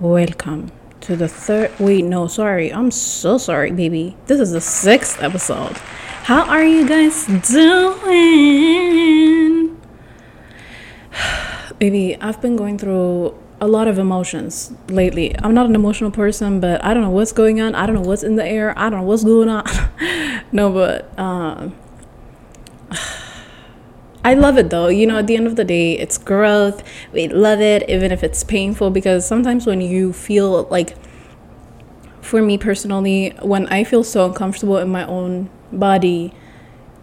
welcome to the third. Wait, no, sorry. I'm so sorry, baby. This is the sixth episode. How are you guys doing? baby, I've been going through a lot of emotions lately. I'm not an emotional person, but I don't know what's going on. I don't know what's in the air. I don't know what's going on. no, but um, I love it though. You know, at the end of the day, it's growth. We love it, even if it's painful, because sometimes when you feel like, for me personally, when I feel so uncomfortable in my own body,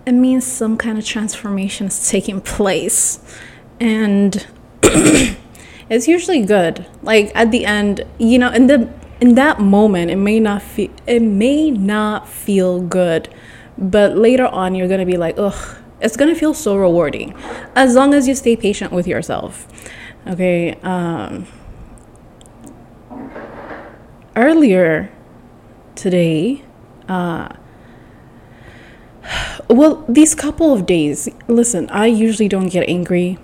it means some kind of transformation is taking place. And it's usually good. Like at the end, you know, in the in that moment, it may not feel it may not feel good, but later on, you're gonna be like, ugh it's gonna feel so rewarding as long as you stay patient with yourself. Okay um, earlier today uh, well these couple of days listen i usually don't get angry.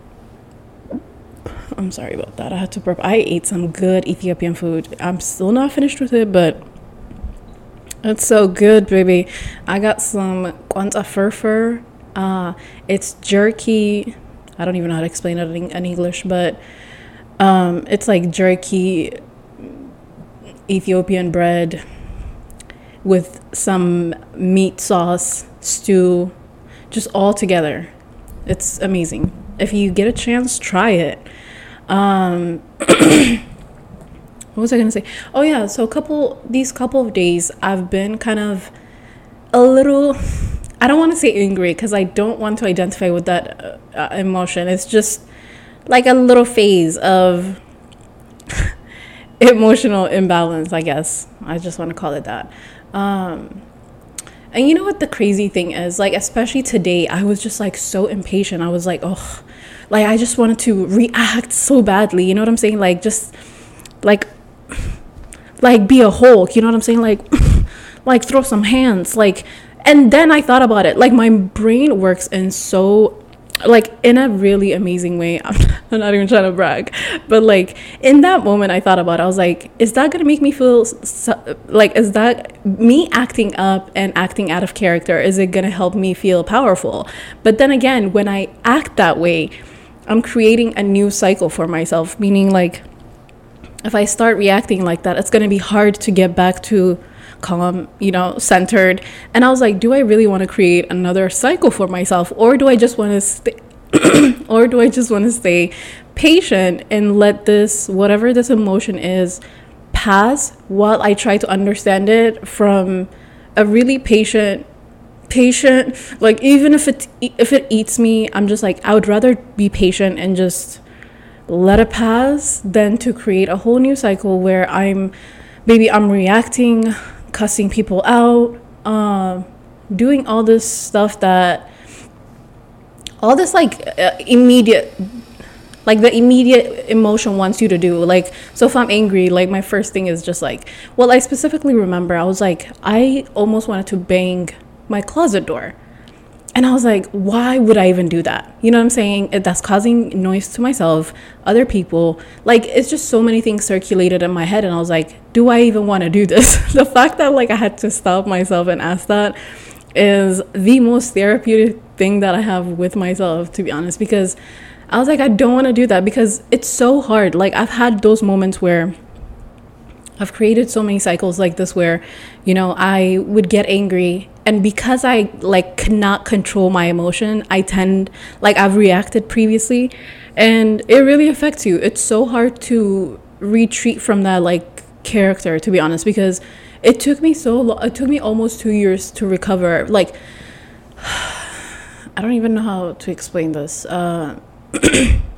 I'm sorry about that i had to burp i ate some good ethiopian food. I'm still not finished with it but it's so good baby. I got some kwanta firfir uh, it's jerky. I don't even know how to explain it in, in English, but um, it's like jerky Ethiopian bread with some meat sauce, stew, just all together. It's amazing. If you get a chance, try it. Um, what was I gonna say? Oh yeah, so a couple these couple of days I've been kind of a little I don't want to say angry because I don't want to identify with that uh, uh, emotion. It's just like a little phase of emotional imbalance, I guess. I just want to call it that. Um, and you know what the crazy thing is? Like, especially today, I was just like so impatient. I was like, oh, like I just wanted to react so badly. You know what I'm saying? Like, just like, like be a Hulk. You know what I'm saying? Like, like throw some hands. Like, and then I thought about it. Like my brain works in so like in a really amazing way. I'm, not even trying to brag, but like in that moment, I thought about. It. I was like, is that gonna make me feel so, like? Is that me acting up and acting out of character? Is it gonna help me feel powerful? But then again, when I act that way, I'm creating a new cycle for myself. Meaning, like, if I start reacting like that, it's gonna be hard to get back to calm, you know, centered. And I was like, do I really want to create another cycle for myself or do I just want to stay or do I just want to stay patient and let this whatever this emotion is pass while I try to understand it from a really patient patient like even if it if it eats me i'm just like i would rather be patient and just let it pass than to create a whole new cycle where i'm maybe i'm reacting cussing people out, um, doing all this stuff that, all this like uh, immediate, like the immediate emotion wants you to do. Like, so if I'm angry, like my first thing is just like, well, I specifically remember I was like, I almost wanted to bang my closet door and I was like, why would I even do that? You know what I'm saying? That's causing noise to myself, other people. Like, it's just so many things circulated in my head. And I was like, do I even want to do this? the fact that, like, I had to stop myself and ask that is the most therapeutic thing that I have with myself, to be honest, because I was like, I don't want to do that because it's so hard. Like, I've had those moments where I've created so many cycles like this where, you know, I would get angry and because I like cannot control my emotion, I tend like I've reacted previously and it really affects you. It's so hard to retreat from that like character to be honest because it took me so long it took me almost 2 years to recover. Like I don't even know how to explain this. Uh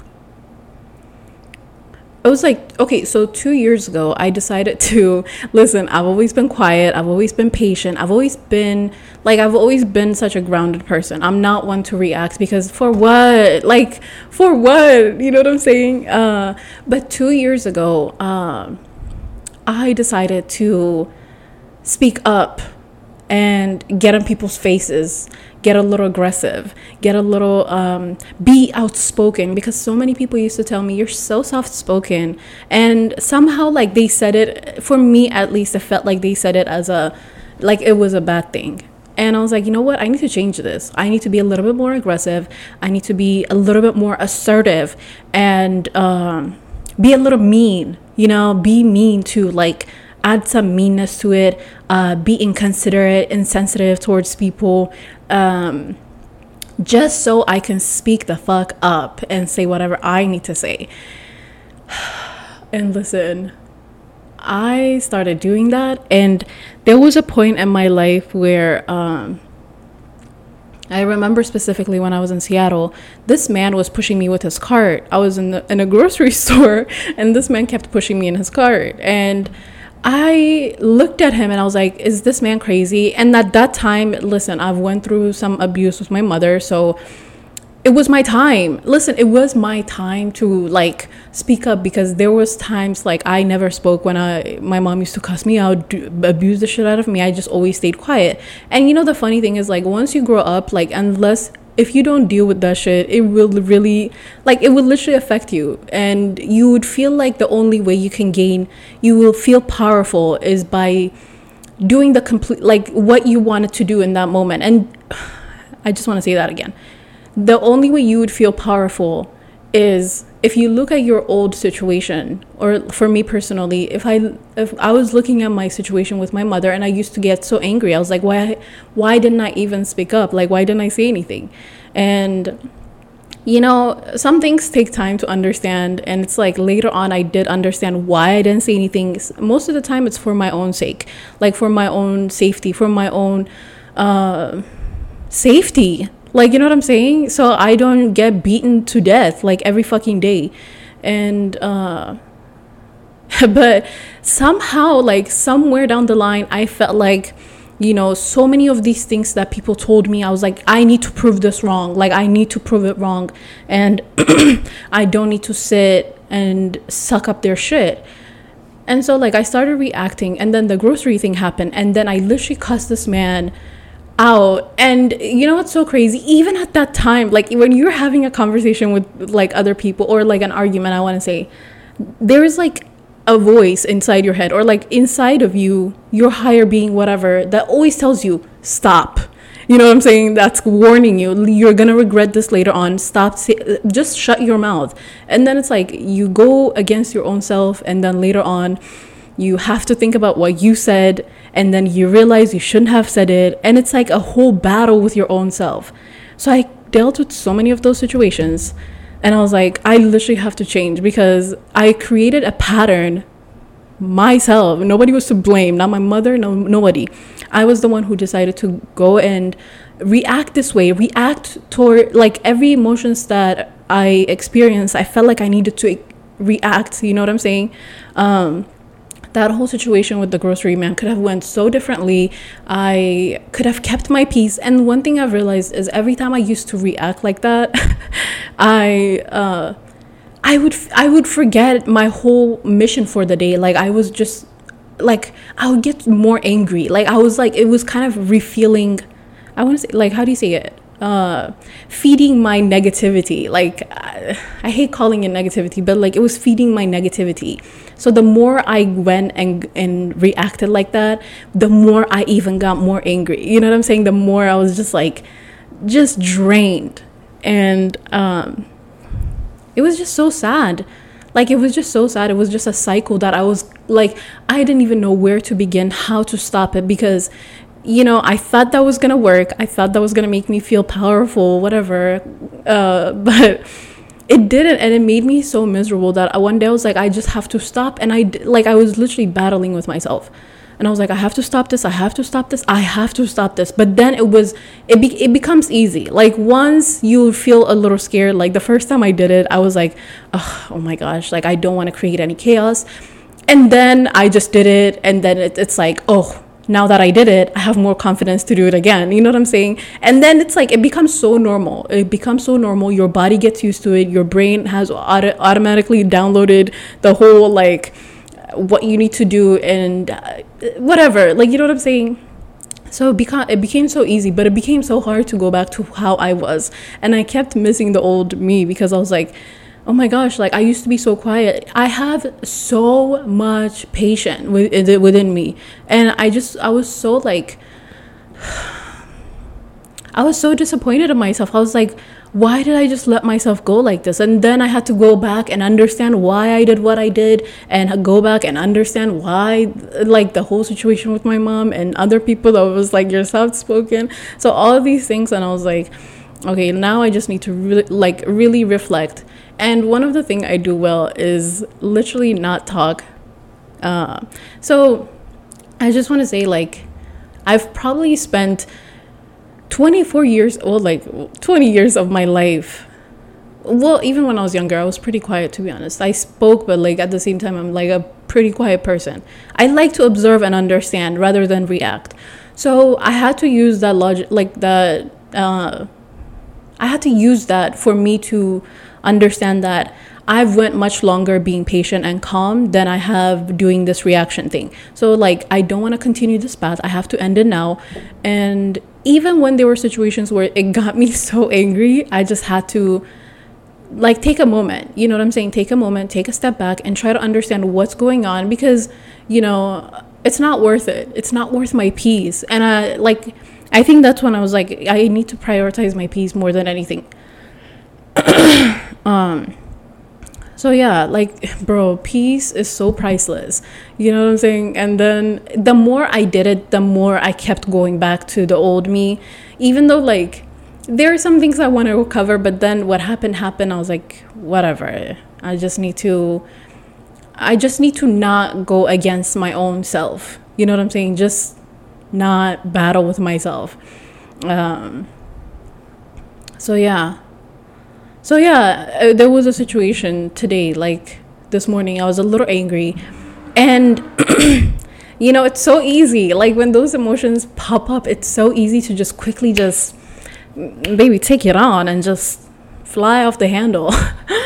it was like okay so two years ago i decided to listen i've always been quiet i've always been patient i've always been like i've always been such a grounded person. I'm not one to react because for what? Like for what? You know what i'm saying? Uh, but two years ago um, i decided to speak up and get on people's faces, get a little aggressive, get a little, um, be outspoken. Because so many people used to tell me, you're so soft spoken. And somehow, like, they said it, for me at least, it felt like they said it as a, like, it was a bad thing. And I was like, you know what? I need to change this. I need to be a little bit more aggressive. I need to be a little bit more assertive and um, be a little mean, you know, be mean to like add some meanness to it, uh, be inconsiderate, insensitive towards people. Um, just so I can speak the fuck up and say whatever I need to say. And listen, I started doing that, and there was a point in my life where um, I remember specifically when I was in Seattle, this man was pushing me with his cart. I was in the, in a grocery store, and this man kept pushing me in his cart, and I looked at him and I was like, "Is this man crazy?" And at that time, listen, I've went through some abuse with my mother, so it was my time. Listen it was my time to like speak up because there was times like i never spoke when i my mom used to cuss me out do, abuse the shit out of me. I just always stayed quiet. And you know the funny thing is like once you grow up like unless if you don't deal with that shit it will really like it will literally affect you. And you would feel like the only way you can gain you will feel powerful is by doing the complete like what you wanted to do in that moment. And i just want to say that again. The only way you would feel powerful is if you look at your old situation or for me personally if i if i was looking at my situation with my mother and i used to get so angry i was like why why didn't i even speak up? Like why didn't i say anything? And you know some things take time to understand and it's like later on i did understand why i didn't say anything. Most of the time it's for my own sake like for my own safety for my own uh, safety like, you know what I'm saying? So I don't get beaten to death like every fucking day. And, uh, but somehow, like, somewhere down the line, I felt like, you know, so many of these things that people told me, I was like, I need to prove this wrong. Like, I need to prove it wrong. And I don't need to sit and suck up their shit. And so, like, I started reacting. And then the grocery thing happened. And then I literally cussed this man out. And you know what's so crazy? Even at that time like when you're having a conversation with like other people or like an argument i want to say there's like a voice inside your head or like inside of you your higher being whatever that always tells you stop. You know what i'm saying? That's warning you. You're gonna regret this later on. Stop say, just shut your mouth. And then it's like you go against your own self and then later on you have to think about what you said and then you realize you shouldn't have said it and it's like a whole battle with your own self. So i dealt with so many of those situations and i was like i literally have to change because i created a pattern myself. Nobody was to blame not my mother no nobody. I was the one who decided to go and react this way react toward like every emotions that i experienced i felt like i needed to react you know what i'm saying? Um, that whole situation with the grocery man could have went so differently. I could have kept my peace. And one thing i've realized is every time i used to react like that i uh, i would i would forget my whole mission for the day. Like i was just like i would get more angry. Like i was like it was kind of refueling i want to say like how do you say it uh, feeding my negativity. Like, I, I hate calling it negativity, but like it was feeding my negativity. So the more I went and and reacted like that, the more I even got more angry. You know what I'm saying? The more I was just like, just drained, and um, it was just so sad. Like it was just so sad. It was just a cycle that I was like, I didn't even know where to begin, how to stop it because you know, I thought that was gonna work. I thought that was gonna make me feel powerful, whatever. Uh, but it didn't, and it made me so miserable that one day I was like, I just have to stop. And I like I was literally battling with myself, and I was like, I have to stop this. I have to stop this. I have to stop this. But then it was it be, it becomes easy. Like once you feel a little scared, like the first time I did it, I was like, oh my gosh, like I don't want to create any chaos. And then I just did it, and then it, it's like, oh now that I did it, I have more confidence to do it again. You know what I'm saying? And then it's like it becomes so normal. It becomes so normal. Your body gets used to it. Your brain has auto- automatically downloaded the whole like what you need to do and uh, whatever. Like you know what I'm saying? so it became, it became so easy but it became so hard to go back to how i was and i kept missing the old me because i was like oh my gosh like i used to be so quiet i have so much patience within me and i just i was so like i was so disappointed in myself i was like why did I just let myself go like this? And then I had to go back and understand why I did what I did and go back and understand why, like the whole situation with my mom and other people that was like, you're soft spoken. So, all of these things. And I was like, okay, now I just need to really, like, really reflect. And one of the things I do well is literally not talk. Uh, so, I just want to say, like, I've probably spent 24 years old, like 20 years of my life. Well, even when I was younger, I was pretty quiet to be honest. I spoke, but like at the same time, I'm like a pretty quiet person. I like to observe and understand rather than react. So I had to use that logic, like that. Uh, I had to use that for me to understand that I've went much longer being patient and calm than I have doing this reaction thing. So like I don't want to continue this path. I have to end it now. And even when there were situations where it got me so angry, I just had to like take a moment. You know what I'm saying? Take a moment, take a step back and try to understand what's going on because, you know, it's not worth it. It's not worth my peace. And I like I think that's when I was like I need to prioritize my peace more than anything. um so yeah, like bro, peace is so priceless. You know what I'm saying? And then the more I did it, the more I kept going back to the old me. Even though like there are some things I want to recover, but then what happened happened. I was like, whatever. I just need to I just need to not go against my own self. You know what I'm saying? Just not battle with myself. Um, so yeah, so yeah, uh, there was a situation today, like this morning. I was a little angry, and you know, it's so easy. Like when those emotions pop up, it's so easy to just quickly just, baby, take it on and just fly off the handle.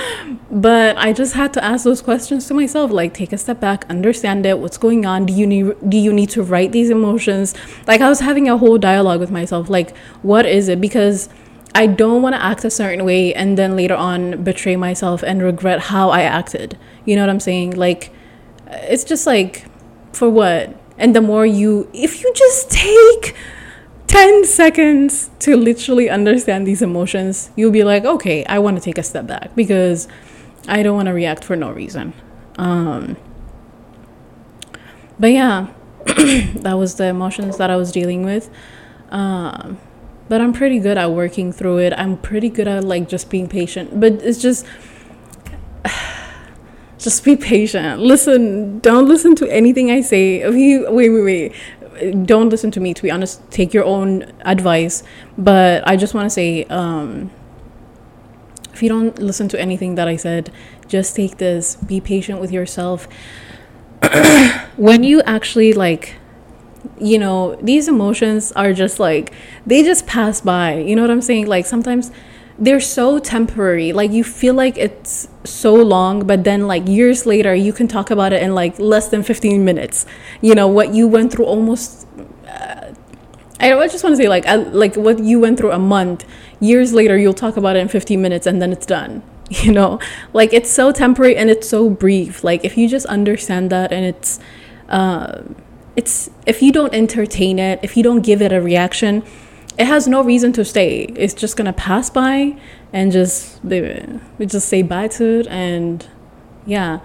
but I just had to ask those questions to myself like take a step back understand it what's going on do you need do you need to write these emotions like I was having a whole dialogue with myself like what is it because I don't want to act a certain way and then later on betray myself and regret how I acted. You know what I'm saying? Like, it's just like, for what? And the more you, if you just take 10 seconds to literally understand these emotions, you'll be like, okay, I want to take a step back because I don't want to react for no reason. Um, but yeah, that was the emotions that I was dealing with. Um, but I'm pretty good at working through it. I'm pretty good at like just being patient. But it's just just be patient. Listen, don't listen to anything I say. Wait, wait, wait. Don't listen to me to be honest. Take your own advice. But I just want to say um if you don't listen to anything that I said, just take this. Be patient with yourself. when you actually like you know, these emotions are just like, they just pass by. You know what I'm saying? Like sometimes they're so temporary. Like you feel like it's so long, but then like years later, you can talk about it in like less than 15 minutes. You know, what you went through almost. I just want to say like uh, like what you went through a month years later you'll talk about it in 15 minutes and then it's done you know like it's so temporary and it's so brief like if you just understand that and it's uh, it's if you don't entertain it, if you don't give it a reaction, it has no reason to stay. It's just gonna pass by and just we just say bye to it and yeah.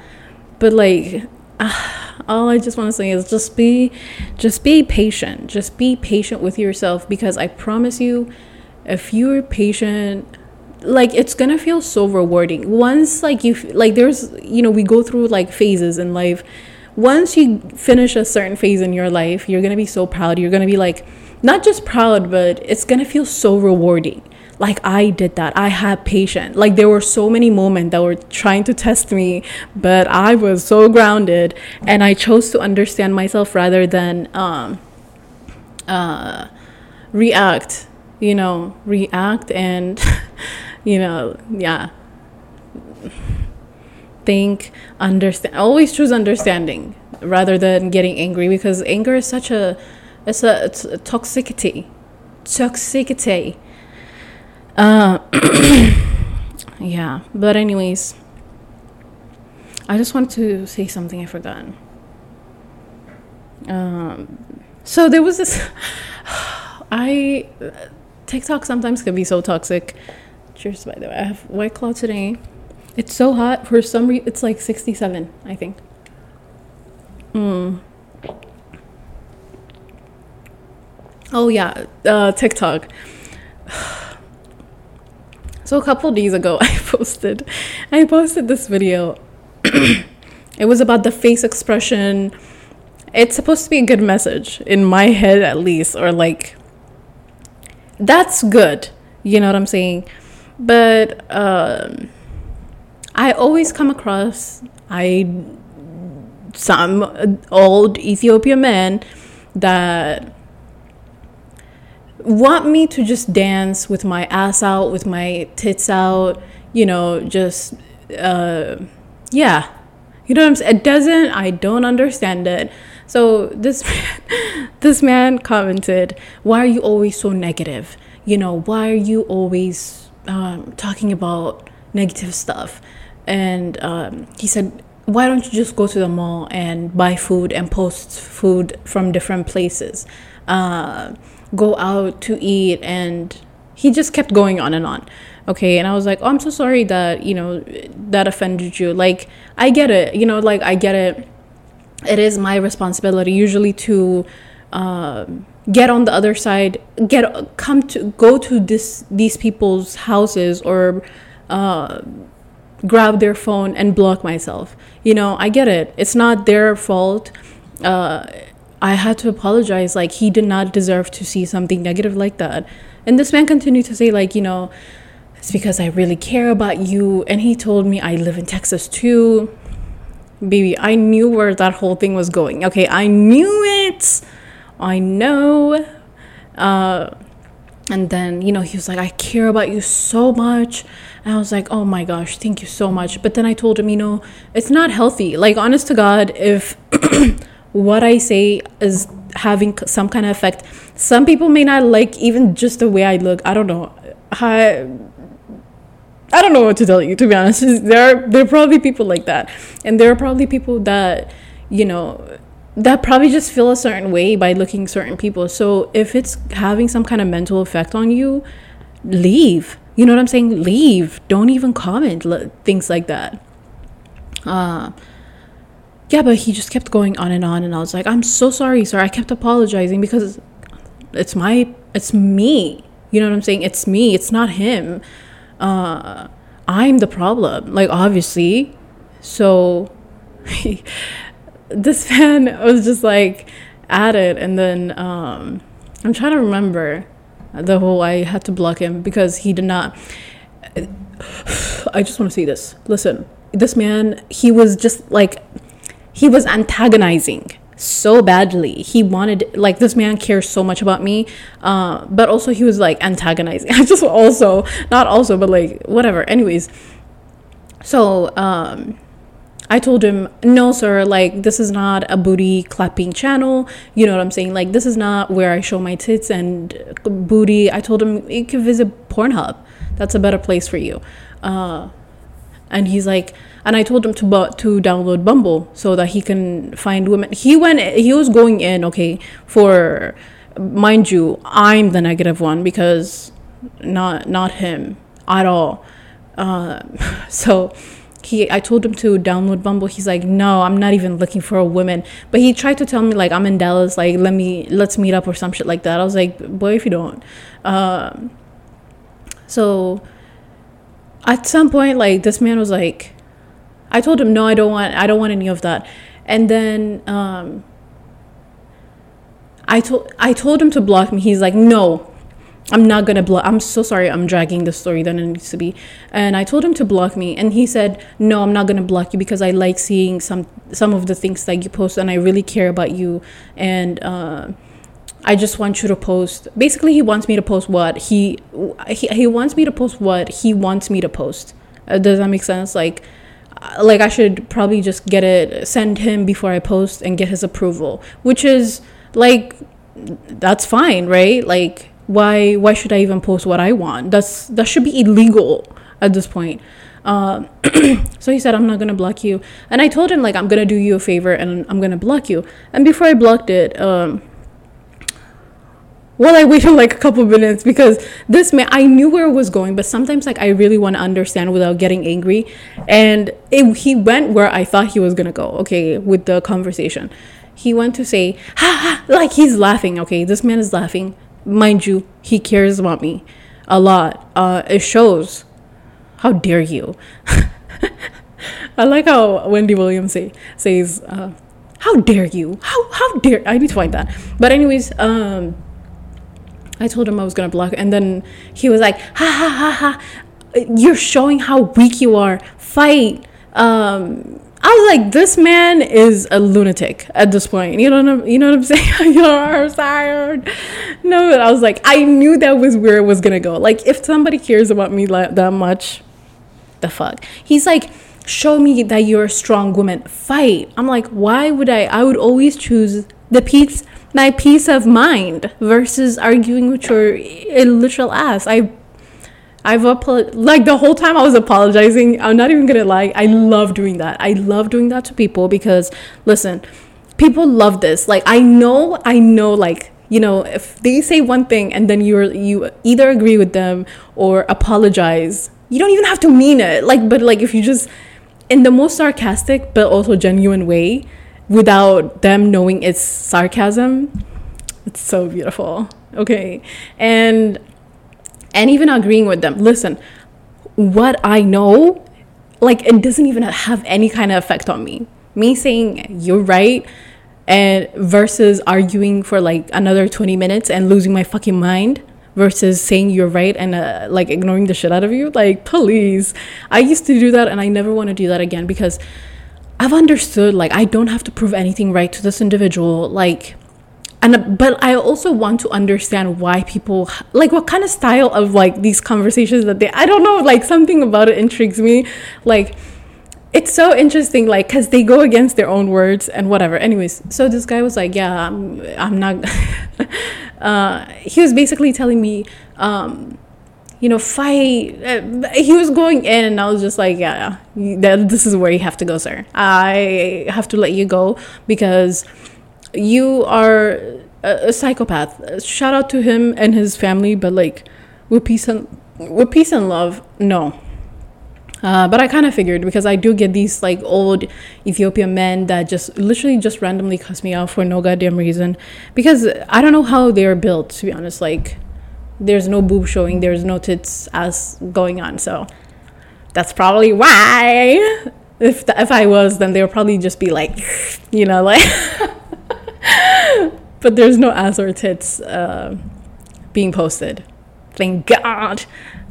But like uh, all I just want to say is just be just be patient. Just be patient with yourself because I promise you if you're patient like it's gonna feel so rewarding once like you like there's you know we go through like phases in life once you finish a certain phase in your life, you're to be so proud. You're to be like, not just proud, but it's to feel so rewarding. Like I did that. I had patience. Like there were so many moments that were trying to test me, but I was so grounded and I chose to understand myself rather than um, uh, react, you know, react and, you know, yeah think, understand. Always choose understanding rather than getting angry because anger is such a It's a, it's a toxicity. Toxicity. Uh, yeah. But anyways, I just wanted to say something I forgot. Um, so there was this. I TikTok sometimes can be so toxic. Cheers, by the way. I have White Claw today. It's so hot. For some reason, it's like 67, I think. Mm. Oh, yeah. Uh, TikTok. So a couple days ago, I posted, I posted this video. it was about the face expression. It's supposed to be a good message in my head, at least, or like that's good. You know what I'm saying? But um, I always come across I some old Ethiopian men that want me to just dance with my ass out, with my tits out, you know, just uh, yeah. You know what I'm saying? It doesn't I don't understand it. So this man, this man commented, "Why are you always so negative? You know, why are you always um, talking about negative stuff?" And um, he said, "Why don't you just go to the mall and buy food and post food from different places? Uh, go out to eat." And he just kept going on and on. Okay, and I was like, "Oh, I'm so sorry that you know that offended you. Like, I get it. You know, like I get it." it is my responsibility usually to uh, get on the other side get come to go to this these people's houses or uh, grab their phone and block myself you know i get it it's not their fault uh, i had to apologize like he did not deserve to see something negative like that and this man continued to say like you know it's because i really care about you and he told me i live in texas too baby, I knew where that whole thing was going. Okay, I knew it. I know. Uh, and then, you know, he was like, I care about you so much. And I was like, oh my gosh, thank you so much. But then I told him, you know, it's not healthy. Like, honest to God, if what I say is having some kind of effect, some people may not like even just the way I look. I don't know. I, I don't know what to tell you to be honest. There are there are probably people like that, and there are probably people that you know that probably just feel a certain way by looking certain people. So if it's having some kind of mental effect on you, leave. You know what I'm saying? Leave. Don't even comment things like that. Uh yeah, but he just kept going on and on and I was like, "I'm so sorry, sir." I kept apologizing because it's my it's me. You know what I'm saying? It's me. It's not him uh, I'm the problem. Like, obviously. So, this fan was just like at it. And then um, I'm trying to remember the whole I had to block him because he did not. I just want to say this. Listen, this man, he was just like, he was antagonizing so badly. He wanted like this man cares so much about me, uh, but also he was like antagonizing. I just also not also, but like whatever. Anyways, so um, I told him, no, sir, like, this is not a booty clapping channel. You know what I'm saying? Like, this is not where I show my tits and booty. I told him, you can visit Pornhub. That's a better place for you. Uh, and he's like, and I told him to to download Bumble so that he can find women. He went, he was going in, okay, for, mind you, I'm the negative one because not not him at all. Uh, so he, I told him to download Bumble. He's like, no, I'm not even looking for a woman. But he tried to tell me like I'm in Dallas, like let me let's meet up or some shit like that. I was like, boy, if you don't. Um, so at some point, like this man was like I told him no, I don't want I don't want any of that. And then um, I told I told him to block me. He's like, "No. I'm not going to block. I'm so sorry. I'm dragging the story than it needs to be." And I told him to block me, and he said, "No, I'm not going to block you because I like seeing some some of the things that you post and I really care about you and uh, I just want you to post. Basically, he wants me to post what he he, he wants me to post what he wants me to post. Uh, does that make sense? Like like I should probably just get it send him before I post and get his approval, which is like that's fine, right? Like why why should I even post what I want? That's that should be illegal at this point. Um, so he said, I'm not gonna block you. And I told him like I'm gonna do you a favor and I'm gonna block you. And before I blocked it, um, well, I waited like a couple minutes because this man, I knew where it was going, but sometimes like I really want to understand without getting angry. And it, he went where I thought he was gonna go. Okay, with the conversation, he went to say, ha ha, like he's laughing. Okay, this man is laughing. Mind you, he cares about me a lot. Uh, it shows. How dare you? I like how Wendy Williams say says, uh, "How dare you? How how dare?" I need to find that. But anyways, um I told him I was gonna block, and then he was like, "Ha ha ha ha! You're showing how weak you are. Fight." Um, I was like, "This man is a lunatic at this point." You know I'm, you know what I'm saying? You're tired. No, but I was like, I knew that was where it was gonna go. Like, if somebody cares about me like that much, the fuck? He's like, "Show me that you're a strong woman. Fight." I'm like, why would I? I would always choose the peace my peace of mind versus arguing with your literal ass. I I've like the whole time I was apologizing. I'm not even gonna lie. I love doing that. I love doing that to people because listen, people love this. Like I know, I know, like you know, if they say one thing and then you're you either agree with them or apologize, you don't even have to mean it. Like, but like if you just in the most sarcastic but also genuine way, without them knowing it's sarcasm it's so beautiful. Okay. And and even agreeing with them. Listen what i know like it doesn't even have any kind of effect on me. Me saying you're right and versus arguing for like another 20 minutes and losing my fucking mind versus saying you're right and uh, like ignoring the shit out of you. Like please. I used to do that and i never want to do that again because I've understood like I don't have to prove anything right to this individual like and but I also want to understand why people like what kind of style of like these conversations that they I don't know like something about it intrigues me. Like it's so interesting like because they go against their own words and whatever. Anyways so this guy was like yeah i'm, I'm not uh, he was basically telling me um, you know, fight. Uh, he was going in, and I was just like, yeah, this is where you have to go, sir. I have to let you go because you are a, a psychopath. Shout out to him and his family, but like, with peace and with peace and love, no. Uh, but I kind of figured because I do get these like old Ethiopian men that just literally just randomly cuss me out for no goddamn reason because I don't know how they're built to be honest. Like there's no boob showing, there's no tits as going on. So that's probably why. If the, if I was, then they would probably just be like, you know, like. but there's no ass or tits uh, being posted. Thank God.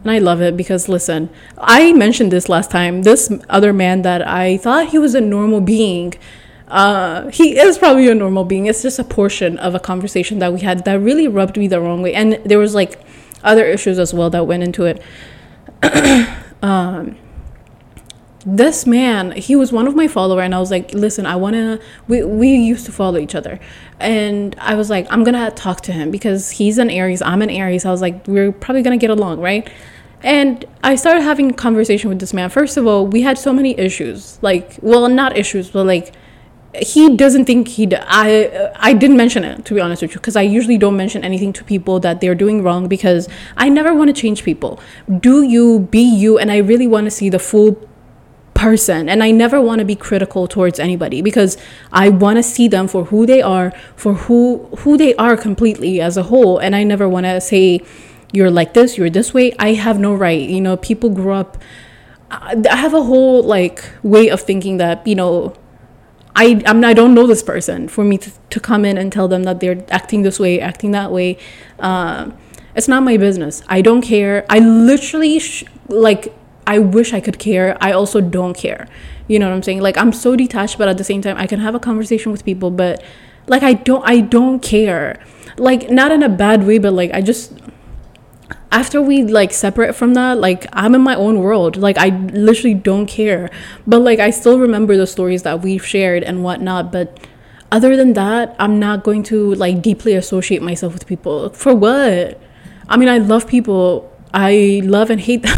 And I love it because listen, I mentioned this last time. This other man that I thought he was a normal being uh, he is probably a normal being. It's just a portion of a conversation that we had that really rubbed me the wrong way. And there was like other issues as well that went into it. um, this man, he was one of my follower, and I was like, listen, I wanna. We we used to follow each other, and I was like, I'm gonna talk to him because he's an Aries, I'm an Aries. I was like, we're probably gonna get along, right? And I started having conversation with this man. First of all, we had so many issues, like, well, not issues, but like he doesn't think he I I didn't mention it to be honest with you because I usually don't mention anything to people that they're doing wrong because I never want to change people. Do you be you and I really want to see the full person and I never want to be critical towards anybody because I want to see them for who they are, for who who they are completely as a whole and I never want to say you're like this, you're this way. I have no right. You know, people grew up uh, I have a whole like way of thinking that, you know, I I'm, I don't know this person for me to, to come in and tell them that they're acting this way, acting that way. Uh, it's not my business. I don't care. I literally sh- like I wish I could care. I also don't care. You know what I'm saying? Like I'm so detached, but at the same time I can have a conversation with people, but like I don't I don't care. Like not in a bad way, but like I just after we like separate from that like i'm in my own world like i literally don't care but like i still remember the stories that we've shared and whatnot but other than that, I'm not going to like deeply associate myself with people. For what? I mean, I love people. I love and hate them.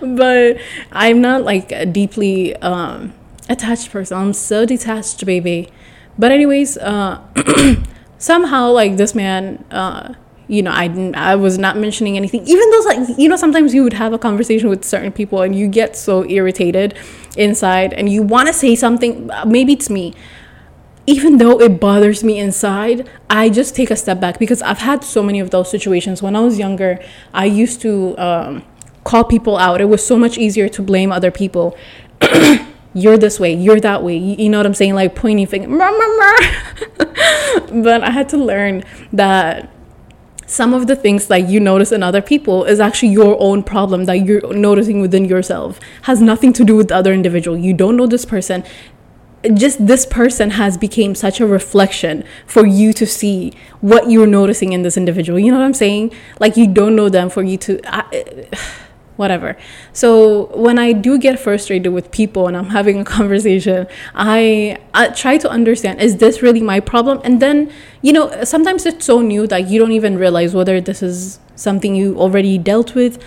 but I'm not like a deeply um, attached person. I'm so detached, baby. But anyways, uh, somehow like this man, uh, you know, I I was not mentioning anything. Even though like you know, sometimes you would have a conversation with certain people and you get so irritated inside and you want to say something. Maybe it's me. Even though it bothers me inside, I just take a step back because I've had so many of those situations. When I was younger, I used to um, call people out. It was so much easier to blame other people. you're this way, you're that way. You, you know what I'm saying? Like pointing finger. but I had to learn that some of the things that you notice in other people is actually your own problem that you're noticing within yourself. Has nothing to do with the other individual. You don't know this person. Just this person has become such a reflection for you to see what you're noticing in this individual. You know what i'm saying? Like you don't know them for you to I, whatever. So when I do get frustrated with people and I'm having a conversation, I, I try to understand is this really my problem? And then, you know, sometimes it's so new that you don't even realize whether this is something you already dealt with.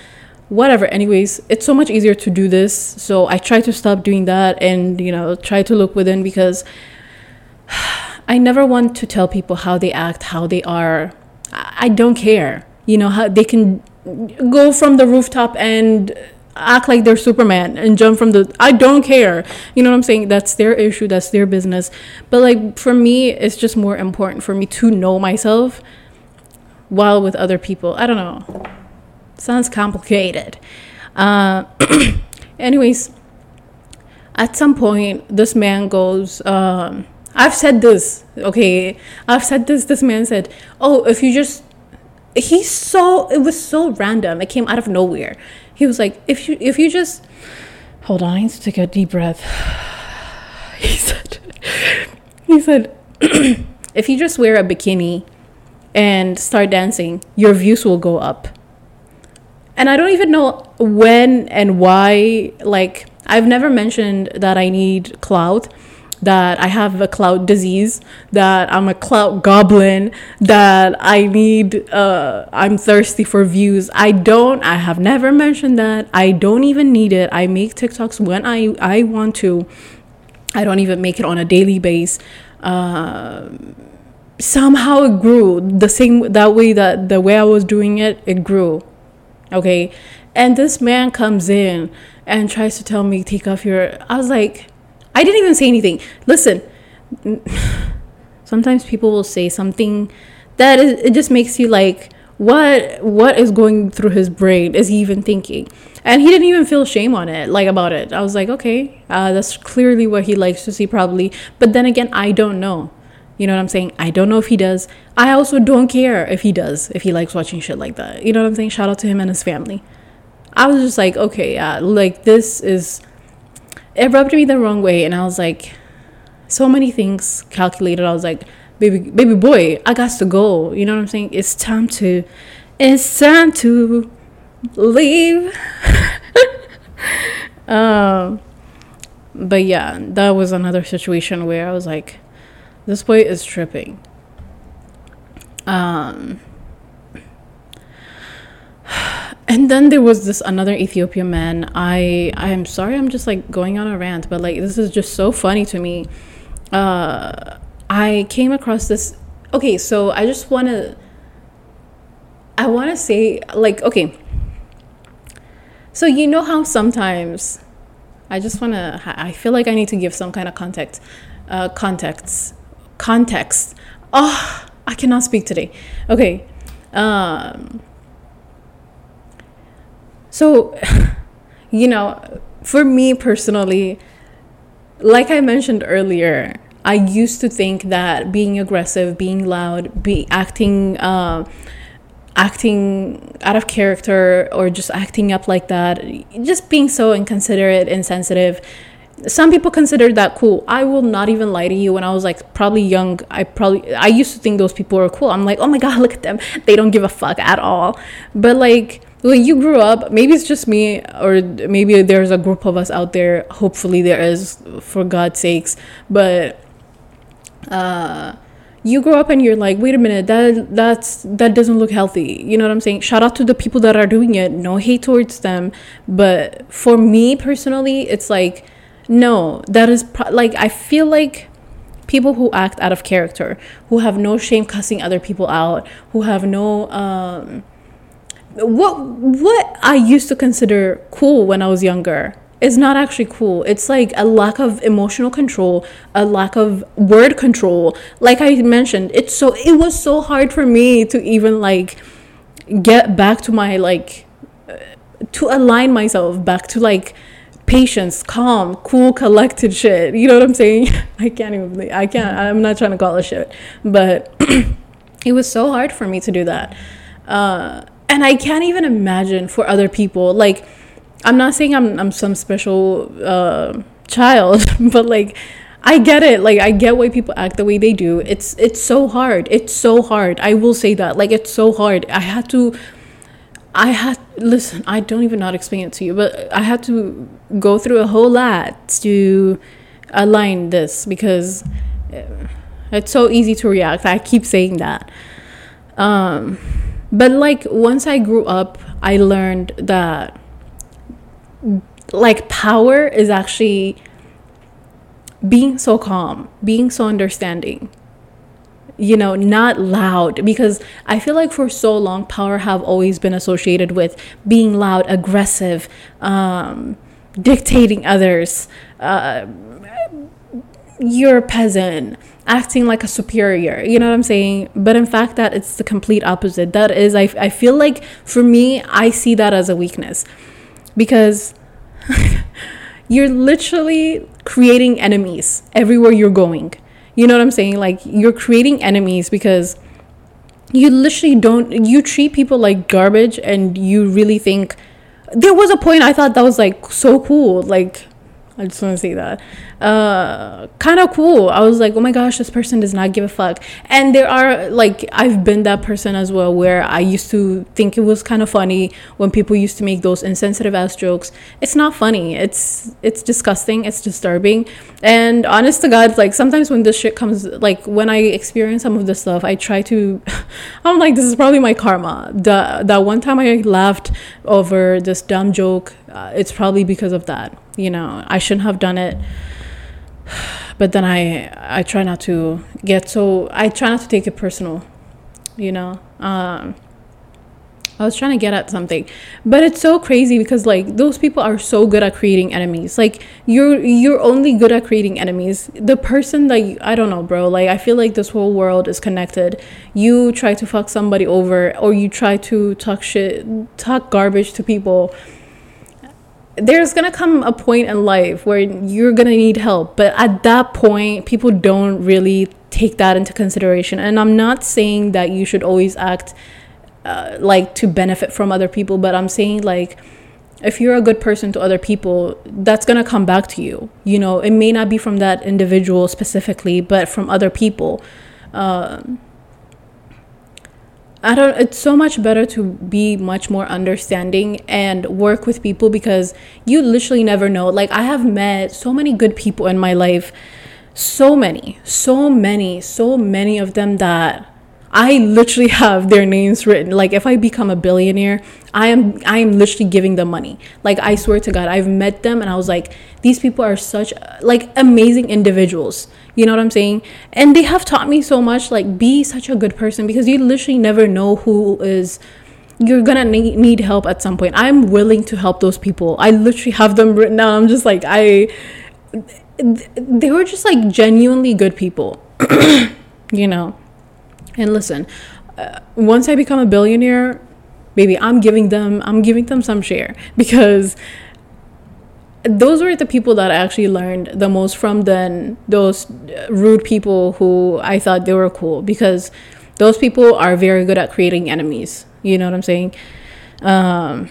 Whatever. Anyways, it's so much easier to do this. So I try to stop doing that and, you know, try to look within because I never want to tell people how they act, how they are. I don't care. You know, how they can go from the rooftop and act like they're Superman and jump from the I don't care. You know what I'm saying? That's their issue, that's their business. But like for me, it's just more important for me to know myself while with other people. I don't know. Sounds complicated. Uh, anyways, at some point this man goes, um, I've said this, okay. I've said this, this man said, Oh, if you just he's so it was so random. It came out of nowhere. He was like, if you if you just hold on, to take a deep breath. He said he said if you just wear a bikini and start dancing, your views will go up. And I don't even know when and why like I've never mentioned that I need clout that I have a clout disease, that I'm a clout goblin, that I need, uh, I'm thirsty for views. I don't, I have never mentioned that. I don't even need it. I make TikToks when I, I want to. I don't even make it on a daily base. Uh, somehow it grew the same that way that the way I was doing it, it grew. Okay. And this man comes in and tries to tell me, take off your. I was like, I didn't even say anything. Listen, sometimes people will say something that is, it just makes you like, what what is going through his brain? Is he even thinking? And he didn't even feel shame on it, like about it. I was like, okay, uh, that's clearly what he likes to see, probably. But then again, I don't know. You know what I'm saying? I don't know if he does. I also don't care if he does, if he likes watching shit like that. You know what I'm saying? Shout out to him and his family. I was just like, okay, yeah, like this is it rubbed me the wrong way and i was like so many things calculated. I was like baby baby boy i got to go. You know what i'm saying? It's time to it's time to leave. Um but yeah that was another situation where i was like this boy is tripping. Um and then there was this another Ethiopian man. I I am sorry, I'm just like going on a rant, but like this is just so funny to me. Uh, I came across this. Okay, so I just want to. I want to say like okay. So you know how sometimes, I just want to. I feel like I need to give some kind of context, uh, context, context. Oh, I cannot speak today. Okay. Um so, you know, for me personally, like I mentioned earlier, I used to think that being aggressive, being loud, be acting uh, acting out of character or just acting up like that, just being so inconsiderate, and insensitive. Some people consider that cool. I will not even lie to you. When I was like probably young, I probably I used to think those people were cool. I'm like, oh my god, look at them. They don't give a fuck at all. But like when you grew up maybe it's just me or maybe there's a group of us out there hopefully there is for god's sakes but uh you grow up and you're like wait a minute that that's that doesn't look healthy. You know what i'm saying? Shout out to the people that are doing it. No hate towards them but for me personally it's like no that is pro- like i feel like people who act out of character who have no shame cussing other people out who have no um what what i used to consider cool when i was younger is not actually cool. It's like a lack of emotional control, a lack of word control. Like I mentioned, it's so it was so hard for me to even like get back to my like uh, to align myself back to like patience, calm, cool, collected shit. You know what I'm saying? I can't even I can't I'm not trying to call it shit, but it was so hard for me to do that. Uh and I can't even imagine for other people like I'm not saying I'm I'm some special uh, child, but like I get it. Like I get why people act the way they do. It's it's so hard. It's so hard. I will say that. Like it's so hard. I had to I had listen, I don't even know how to explain it to you, but I had to go through a whole lot to align this because uh, it's so easy to react. I keep saying that. Um but like once I grew up, I learned that like power is actually being so calm, being so understanding. You know, not loud because I feel like for so long power have always been associated with being loud, aggressive, um, dictating others. Uh, you're a peasant acting like a superior you know what i'm saying but in fact that it's the complete opposite that is i, I feel like for me i see that as a weakness because you're literally creating enemies everywhere you're going. You know what I'm saying? Like you're creating enemies because you literally don't you treat people like garbage and you really think there was a point I thought that was like so cool like I just want to say that. Uh, kind of cool. I was like, oh my gosh, this person does not give a fuck. And there are, like, I've been that person as well where I used to think it was kind of funny when people used to make those insensitive ass jokes. It's not funny. It's, it's disgusting. It's disturbing. And honest to God, like, sometimes when this shit comes, like, when I experience some of this stuff, I try to, I'm like, this is probably my karma. The, that one time I laughed over this dumb joke, uh, it's probably because of that you know i shouldn't have done it but then i i try not to get so i try not to take it personal you know um I was trying to get at something. But it's so crazy because like those people are so good at creating enemies. Like you're you're only good at creating enemies. The person that you, I don't know, bro. Like I feel like this whole world is connected. You try to fuck somebody over or you try to talk shit, talk garbage to people there's gonna come a point in life where you're gonna need help but at that point people don't really take that into consideration. And i'm not saying that you should always act uh, like to benefit from other people but i'm saying like if you're a good person to other people that's gonna come back to you. You know it may not be from that individual specifically but from other people. Um, I don't it's so much better to be much more understanding and work with people because you literally never know. Like I have met so many good people in my life. So many, so many, so many of them that I literally have their names written. Like if I become a billionaire, I am I am literally giving them money. Like I swear to God, I've met them and I was like, these people are such like amazing individuals. You know what I'm saying? And they have taught me so much. Like be such a good person because you literally never know who is you're gonna need help at some point. I'm willing to help those people. I literally have them written down. I'm just like I they were just like genuinely good people. you know and listen, uh, once I become a billionaire, maybe I'm giving them I'm giving them some share because those were the people that I actually learned the most from than those rude people who I thought they were cool because those people are very good at creating enemies. You know what I'm saying? Um,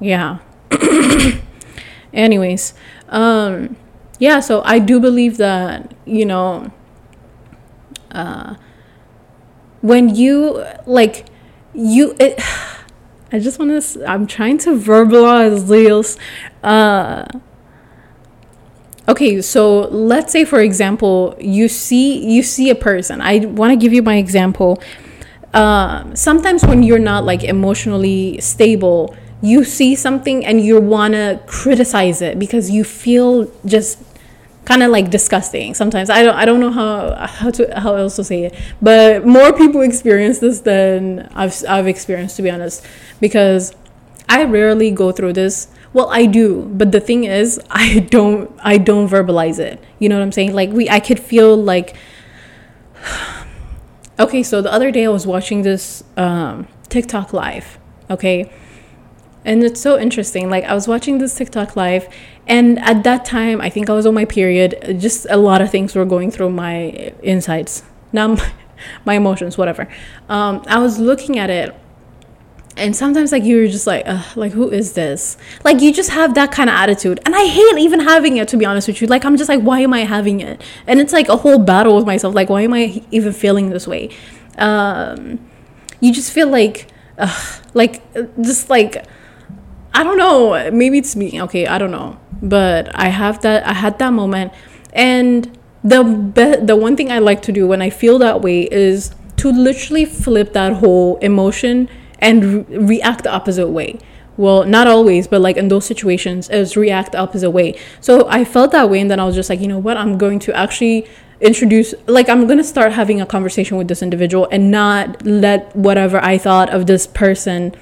yeah. Anyways, um, yeah, so I do believe that, you know, uh, when you like you it, i just want to i'm trying to verbalize this. Uh okay so let's say for example you see you see a person. I want to give you my example. Uh, sometimes when you're not like emotionally stable you see something and you want to criticize it because you feel just kind of like disgusting sometimes. I don't i don't know how how to how else to say it. But more people experience this than i've i've experienced to be honest. Because i rarely go through this. Well i do but the thing is i don't i don't verbalize it. You know what i'm saying? Like we i could feel like okay so the other day i was watching this um tiktok live okay and it's so interesting. Like, I was watching this TikTok live, and at that time, I think I was on my period. Just a lot of things were going through my insides, now my emotions, whatever. Um, I was looking at it, and sometimes, like, you're just like, like, who is this? Like, you just have that kind of attitude. And I hate even having it, to be honest with you. Like, I'm just like, why am I having it? And it's like a whole battle with myself. Like, why am I even feeling this way? Um, you just feel like, like, just like, I don't know. Maybe it's me. Okay, I don't know. But I have that. I had that moment, and the be- the one thing I like to do when I feel that way is to literally flip that whole emotion and re- react the opposite way. Well, not always, but like in those situations, is react the opposite way. So I felt that way, and then I was just like, you know what? I'm going to actually introduce like i'm going to start having a conversation with this individual and not let whatever i thought of this person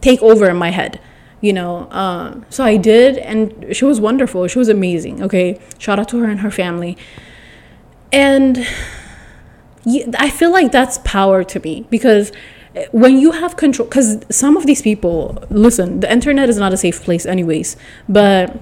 take over in my head you know um, so i did and she was wonderful. She was amazing okay? Shout out to her and her family. And i feel like that's power to me because when you have control because some of these people listen the internet is not a safe place anyways but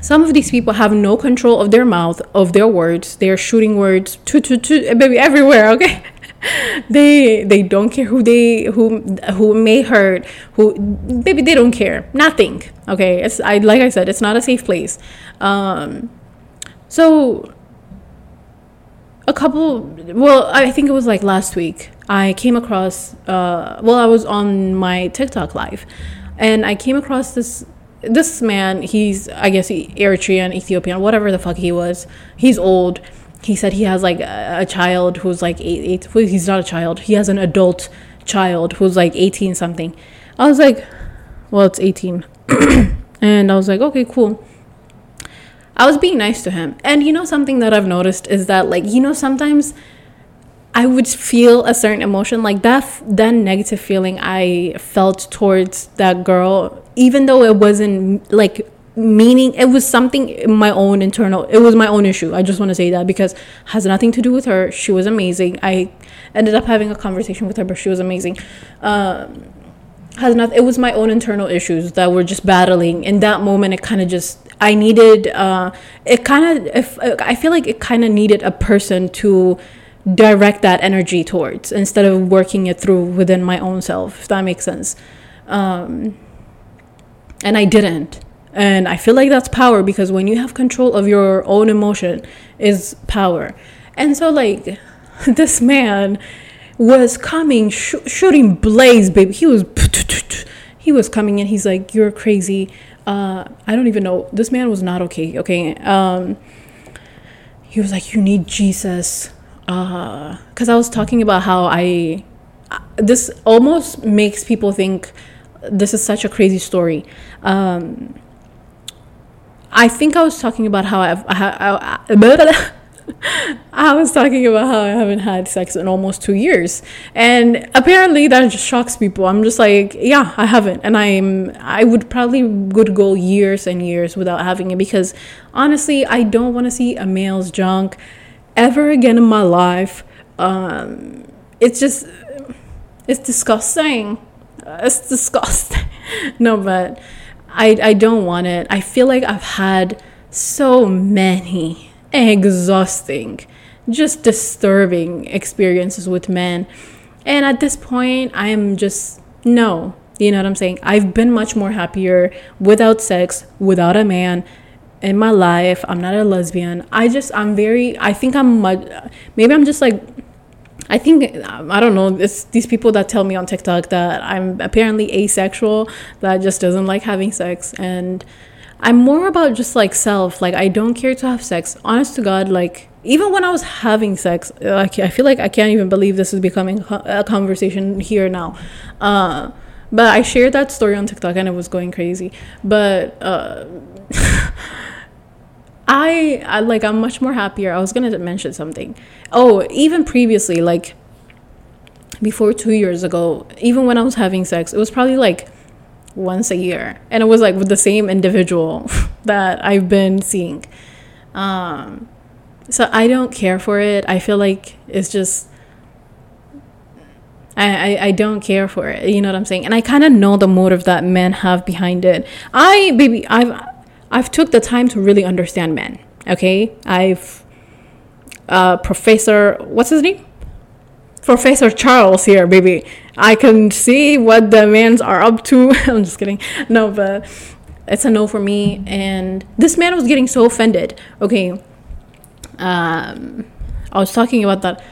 some of these people have no control of their mouth of their words they're shooting words to to to baby everywhere okay they they don't care who they who who may hurt who maybe they don't care. Nothing. Okay? It's i like i said it's not a safe place. Um so a couple well i think it was like last week i came across uh well i was on my tiktok live and i came across this this man he's i guess eritrean ethiopian whatever the fuck he was. He's old he said he has like a, a child who's like eight, eight he's not a child. He has an adult child who's like 18 something. I was like well it's 18 and i was like okay cool. I was being nice to him. And you know something that i've noticed is that like you know sometimes i would feel a certain emotion. Like that that negative feeling i felt towards that girl even though it wasn't like meaning it was something in my own internal it was my own issue. I just want to say that because has nothing to do with her. She was amazing. I ended up having a conversation with her but she was amazing. Um, has not it was my own internal issues that were just battling. In that moment it kind of just i needed uh it kind of i feel like it kind of needed a person to direct that energy towards instead of working it through within my own self if that makes sense. Um and i didn't and i feel like that's power because when you have control of your own emotion is power. And so like this man was coming sh- shooting blaze baby. He was he was coming in. He's like you're crazy. Uh, i don't even know. This man was not okay okay? Um, he was like you need jesus. Uh because uh, i was talking about how i this almost makes people think this is such a crazy story. Um, I think I was talking about how I've, I, I, I was talking about how I haven't had sex in almost two years, and apparently that just shocks people. I'm just like, yeah, I haven't, and I'm I would probably would go years and years without having it because honestly, I don't want to see a male's junk ever again in my life. Um, it's just it's disgusting. It's disgusting. no, but I, I don't want it. I feel like I've had so many exhausting, just disturbing experiences with men. And at this point, I am just, no. You know what I'm saying? I've been much more happier without sex, without a man in my life. I'm not a lesbian. I just, I'm very, I think I'm maybe I'm just like I think I don't know. It's these people that tell me on TikTok that I'm apparently asexual, that just doesn't like having sex, and I'm more about just like self. Like I don't care to have sex. Honest to God, like even when I was having sex, like I feel like I can't even believe this is becoming a conversation here now. Uh, but I shared that story on TikTok and it was going crazy. But uh, I, I like I'm much more happier. I was gonna mention something. Oh, even previously, like before two years ago, even when I was having sex, it was probably like once a year, and it was like with the same individual that I've been seeing. Um, so I don't care for it. I feel like it's just I, I, I don't care for it. You know what I'm saying? And I kind of know the motive that men have behind it. I baby I've I've took the time to really understand men. Okay, I've uh, Professor what's his name? Professor Charles here, baby. I can see what the men's are up to. I'm just kidding. No, but it's a no for me. And this man was getting so offended. Okay, um, I was talking about that.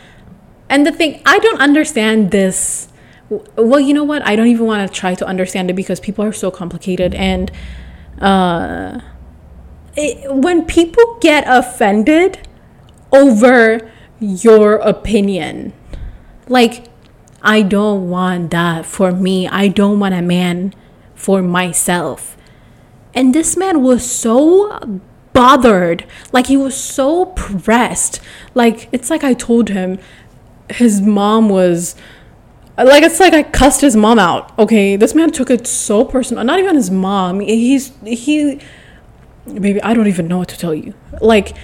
And the thing, I don't understand this. Well, you know what? I don't even want to try to understand it because people are so complicated. And uh, it, when people get offended over your opinion, like, I don't want that for me. I don't want a man for myself. And this man was so bothered. Like, he was so pressed. Like, it's like I told him his mom was like it's like I cussed his mom out. Okay, this man took it so personal. Not even his mom. He's he, maybe I don't even know what to tell you. Like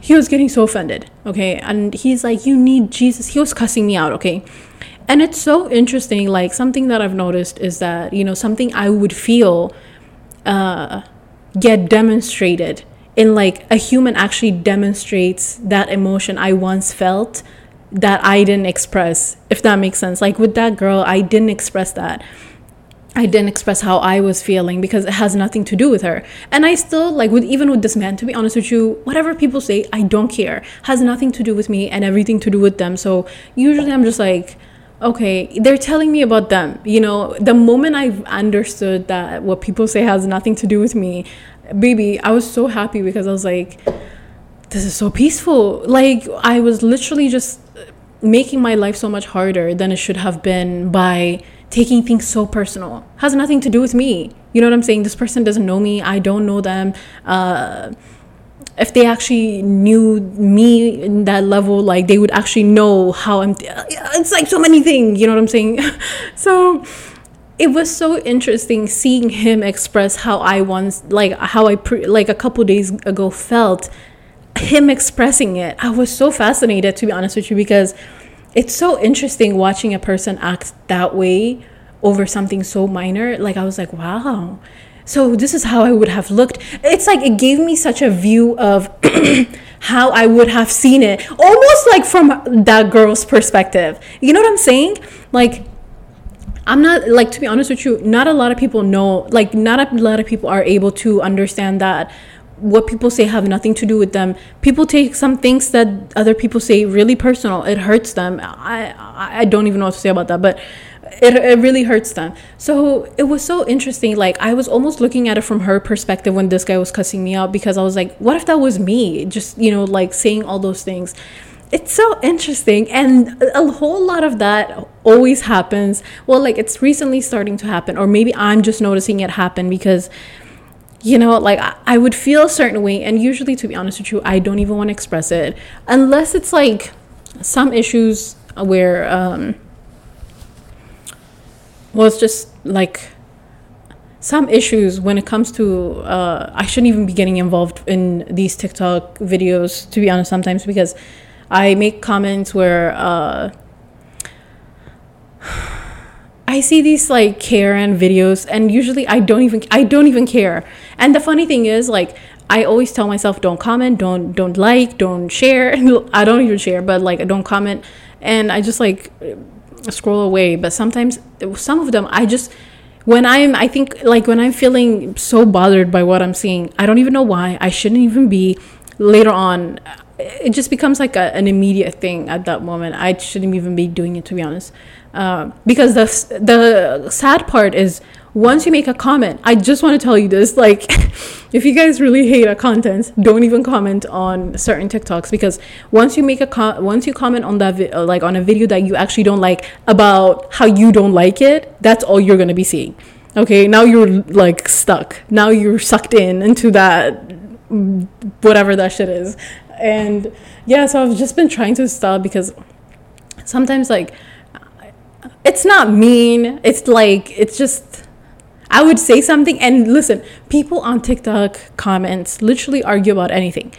he was getting so offended. Okay, and he's like, "You need Jesus." He was cussing me out. Okay, and it's so interesting. Like something that I've noticed is that you know something I would feel, uh, get demonstrated in like a human actually demonstrates that emotion I once felt that I didn't express, if that makes sense. Like with that girl, I didn't express that. I didn't express how I was feeling because it has nothing to do with her. And I still like with even with this man, to be honest with you, whatever people say, I don't care. Has nothing to do with me and everything to do with them. So usually I'm just like, okay, they're telling me about them. You know, the moment I've understood that what people say has nothing to do with me, baby, I was so happy because I was like, this is so peaceful. Like I was literally just making my life so much harder than it should have been by taking things so personal. Has nothing to do with me. You know what I'm saying? This person doesn't know me. I don't know them. Uh, if they actually knew me in that level, like they would actually know how I'm. It's like so many things. You know what I'm saying? so it was so interesting seeing him express how I once, like how I pre- like a couple days ago felt him expressing it, I was so fascinated to be honest with you because it's so interesting watching a person act that way over something so minor. Like I was like, wow. So this is how I would have looked. It's like it gave me such a view of how I would have seen it, almost like from that girl's perspective. You know what I'm saying? Like I'm not like to be honest with you, not a lot of people know, like not a lot of people are able to understand that what people say have nothing to do with them. People take some things that other people say really personal. It hurts them. I I don't even know what to say about that, but it, it really hurts them. So it was so interesting. Like I was almost looking at it from her perspective when this guy was cussing me out because I was like, what if that was me? Just you know, like saying all those things. It's so interesting, and a whole lot of that always happens. Well, like it's recently starting to happen, or maybe I'm just noticing it happen because you know like i would feel a certain way and usually to be honest with you i don't even want to express it unless it's like some issues where um well it's just like some issues when it comes to uh, i shouldn't even be getting involved in these tiktok videos to be honest sometimes because i make comments where uh I see these like Karen videos and usually I don't even I don't even care. And the funny thing is like I always tell myself don't comment, don't don't like, don't share. I don't even share, but like don't comment and I just like scroll away, but sometimes some of them I just when I'm I think like when I'm feeling so bothered by what I'm seeing, I don't even know why. I shouldn't even be later on it just becomes like a, an immediate thing at that moment. I shouldn't even be doing it to be honest. Uh, because the the sad part is once you make a comment, I just want to tell you this like, if you guys really hate our content, don't even comment on certain TikToks because once you make a com- once you comment on that vi- uh, like on a video that you actually don't like about how you don't like it, that's all you're gonna be seeing. Okay, now you're like stuck. Now you're sucked in into that mm, whatever that shit is, and yeah. So I've just been trying to stop because sometimes like it's not mean. It's like it's just I would say something and listen, people on TikTok comments literally argue about anything.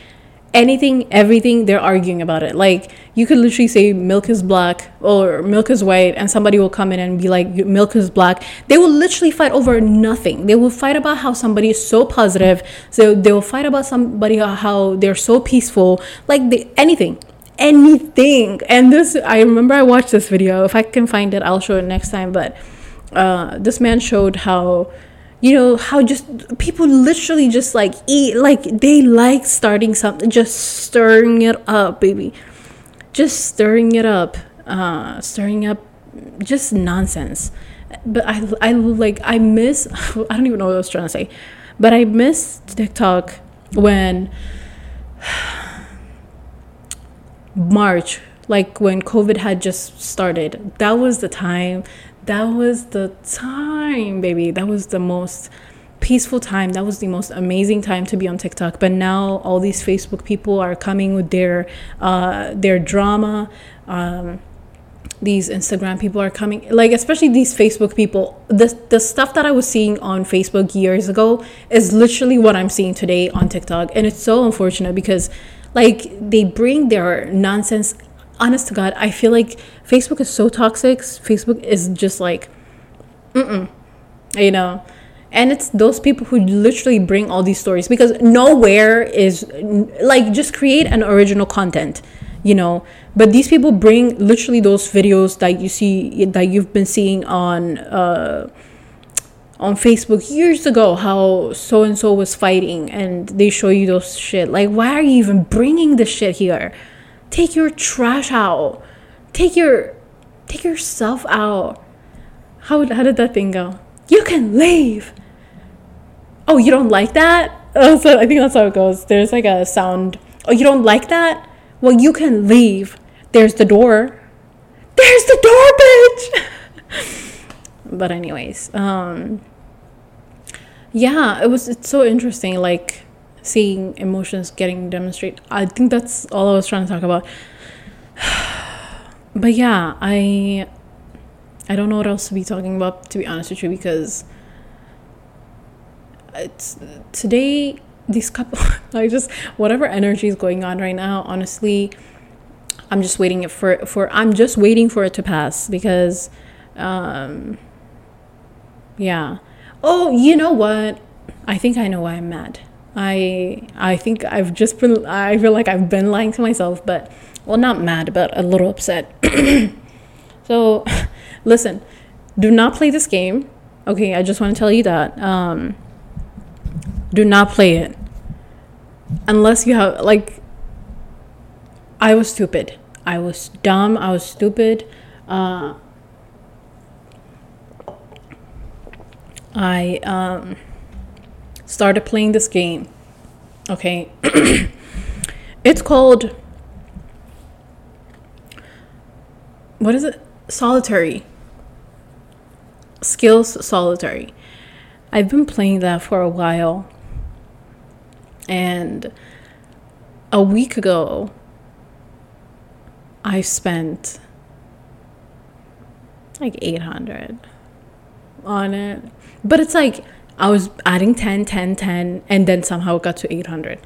Anything, everything, they're arguing about it. Like you could literally say milk is black or milk is white, and somebody will come in and be like, milk is black. They will literally fight over nothing. They will fight about how somebody is so positive. So they will fight about somebody uh, how they're so peaceful. Like they, anything anything. And this, I remember I watched this video. If I can find it, I'll show it next time. But uh, this man showed how, you know, how just people literally just like eat, like they like starting something, just stirring it up, baby. Just stirring it up, uh, stirring up just nonsense. But I, I like, I miss, I don't even know what I was trying to say, but I miss TikTok when March, like when COVID had just started. That was the time. That was the time, baby. That was the most peaceful time. That was the most amazing time to be on TikTok. But now all these Facebook people are coming with their uh, their drama. Um, these Instagram people are coming, like especially these Facebook people. The the stuff that I was seeing on Facebook years ago is literally what I'm seeing today on TikTok, and it's so unfortunate because like they bring their nonsense honest to god i feel like facebook is so toxic facebook is just like mm-mm you know and it's those people who literally bring all these stories because nowhere is like just create an original content you know but these people bring literally those videos that you see that you've been seeing on uh on Facebook years ago how so and so was fighting and they show you those shit. Like, why are you even bringing this shit here? Take your trash out. Take your take yourself out. How how did that thing go? You can leave. Oh, you don't like that? Oh, so I think that's how it goes. There's like a sound. Oh, you don't like that? Well, you can leave. There's the door. There's the door, bitch. but anyways, um yeah it was it's so interesting like seeing emotions getting demonstrated i think that's all i was trying to talk about but yeah i i don't know what else to be talking about to be honest with you because it's today these couple i just whatever energy is going on right now honestly i'm just waiting for for i'm just waiting for it to pass because um yeah Oh, you know what? I think I know why I'm mad. I I think I've just been I feel like I've been lying to myself, but well not mad, but a little upset. so listen, do not play this game. Okay, I just want to tell you that. Um do not play it. Unless you have like I was stupid. I was dumb, I was stupid. Uh I um, started playing this game. Okay. it's called. What is it? Solitary. Skills Solitary. I've been playing that for a while. And a week ago, I spent like 800 on it but it's like I was adding 10, 10, 10, and then somehow it got to 800.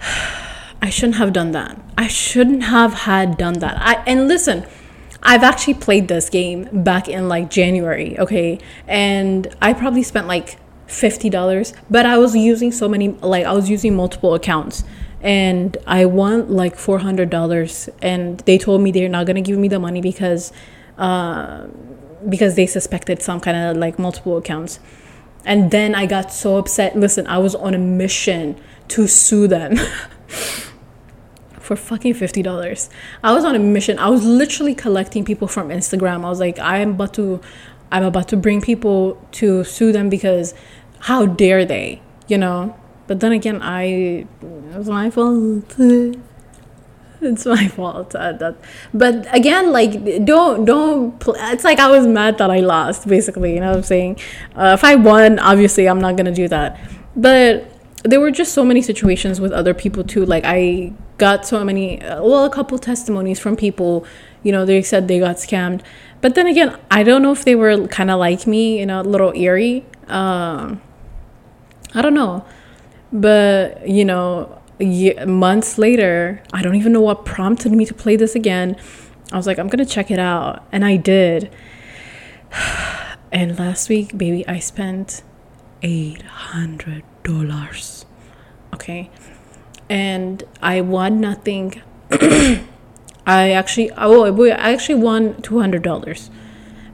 I shouldn't have done that. I shouldn't have had done that. I and listen, I've actually played this game back in like January, okay? And I probably spent like $50, but I was using so many like I was using multiple accounts and I won like $400 and they told me they're not going to give me the money because uh, because they suspected some kind of like multiple accounts. And then I got so upset. Listen, I was on a mission to sue them for fucking $50. I was on a mission. I was literally collecting people from Instagram. I was like, I am about to I'm about to bring people to sue them because how dare they, you know? But then again, I it was my fault. It's my fault. Uh, that, but again, like don't don't. Pl- it's like I was mad that I lost. Basically, you know what I'm saying. Uh, if I won, obviously I'm not gonna do that. But there were just so many situations with other people too. Like I got so many, uh, well, a couple testimonies from people. You know, they said they got scammed. But then again, I don't know if they were kind of like me, you know, a little eerie. Um, I don't know. But, you know, months later, I don't even know what prompted me to play this again. I was like, I'm going to check it out. And I did. And last week, baby, I spent $800. Okay. And I won nothing. I actually, oh, I actually won $200.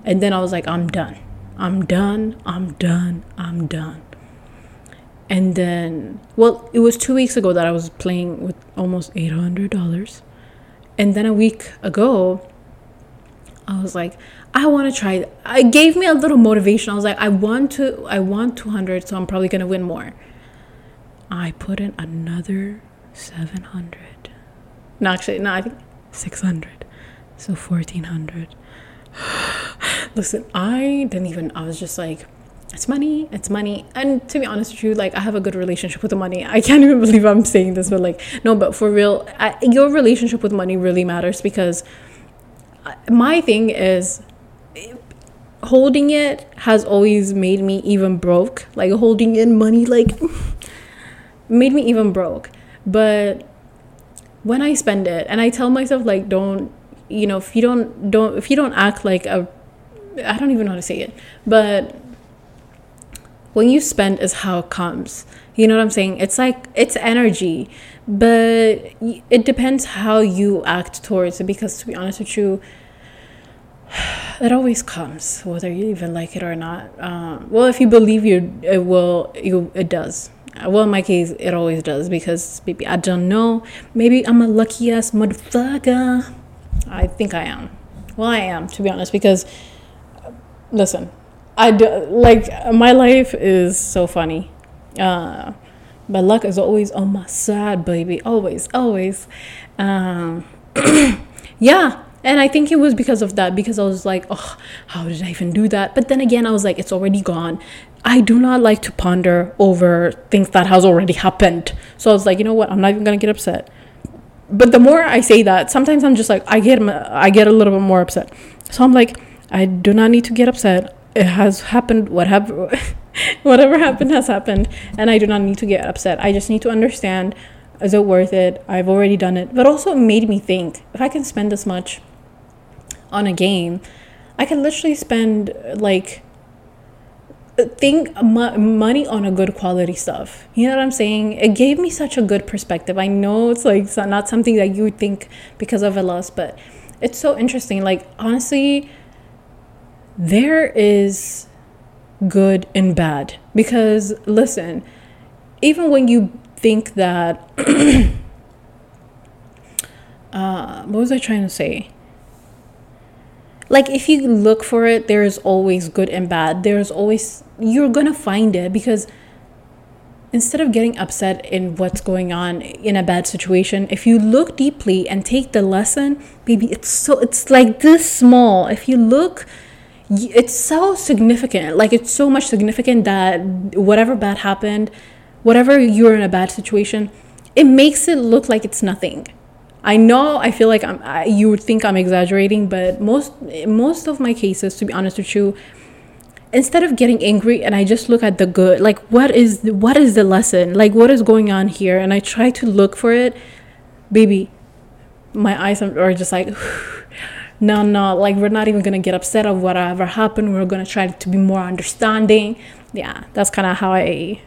And then I was like, I'm done. I'm done. I'm done. I'm done and then well it was two weeks ago that i was playing with almost $800 and then a week ago i was like i want to try it gave me a little motivation i was like i want to i want 200 so i'm probably to win more i put in another 700 no actually no i think 600 so 1400 listen i didn't even i was just like it's money it's money. And to be honest with you like i have a good relationship with the money. I can't even believe i'm saying this but like no but for real I, your relationship with money really matters because uh, my thing is holding it has always made me even broke. Like holding in money like made me even broke but when i spend it and i tell myself like don't you know if you don't don't if you don't act like a i don't even know how to say it but when you spend is how it comes. You know what I'm saying? It's like it's energy, but it depends how you act towards it. Because to be honest with you, it always comes, whether you even like it or not. Um, well, if you believe you, it will. You it does. Well, in my case, it always does because maybe I don't know. Maybe I'm a lucky ass motherfucker. I think I am. Well, I am to be honest because listen, I do, like my life is so funny. Uh, but luck is always on my side, baby. Always, always. Um, yeah. And I think it was because of that, because I was like, oh, how did I even do that? But then again, I was like, it's already gone. I do not like to ponder over things that has already happened. So I was like, you know what? I'm not even gonna get upset. But the more I say that, sometimes I'm just like, I get, I get a little bit more upset. So I'm like, I do not need to get upset it has happened whatever whatever happened has happened and i do not need to get upset i just need to understand is it worth it? I've already done it. But also it made me think if i can spend this much on a game i can literally spend like think money on a good quality stuff. You know what i'm saying? It gave me such a good perspective. I know it's like not something that you would think because of a loss but it's so interesting. Like honestly there is good and bad. Because listen, even when you think that, uh, what was I trying to say? Like, if you look for it, there is always good and bad. There's always, you're gonna find it because instead of getting upset in what's going on in a bad situation if you look deeply and take the lesson maybe it's so it's like this small if you look it's so significant like it's so much significant that whatever bad happened whatever you're in a bad situation it makes it look like it's nothing. I know i feel like i'm I, you would think i'm exaggerating but most most of my cases to be honest with you instead of getting angry and i just look at the good like what is the, what is the lesson? Like what is going on here? And i try to look for it. Baby my eyes are just like no no like we're not even gonna get upset of whatever happened. We're gonna try to be more understanding. Yeah that's kind of how i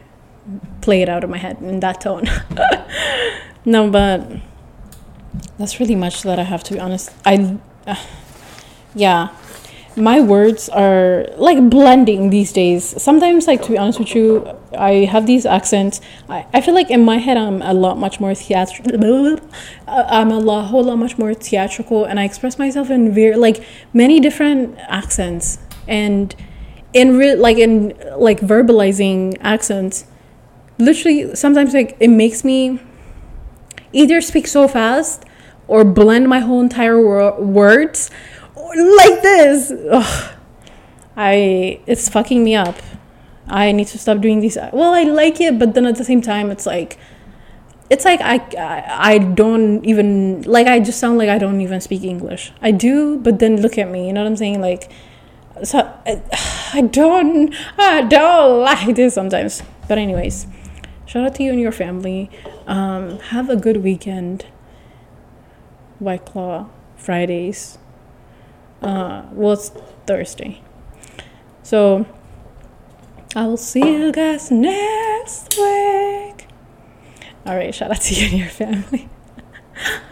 play it out of my head in that tone no but that's really much that i have to be honest i uh, yeah my words are like blending these days. Sometimes, like to be honest with you, I have these accents. I, I feel like in my head I'm a lot much more theatrical. I'm a lot, whole lot much more theatrical, and I express myself in very like many different accents. and in re- like in like verbalizing accents literally sometimes like it makes me either speak so fast or blend my whole entire wor- words like this Ugh. i it's fucking me up i need to stop doing these well i like it but then at the same time it's like it's like I, I I don't even like I just sound like I don't even speak English. I do, but then look at me, you know what I'm saying? Like, so I, I don't I don't like this sometimes. But anyways, shout out to you and your family. Um, have a good weekend. White Claw Fridays. Uh, well, it's Thursday. So I will see you guys next week. All right, shout out to you and your family.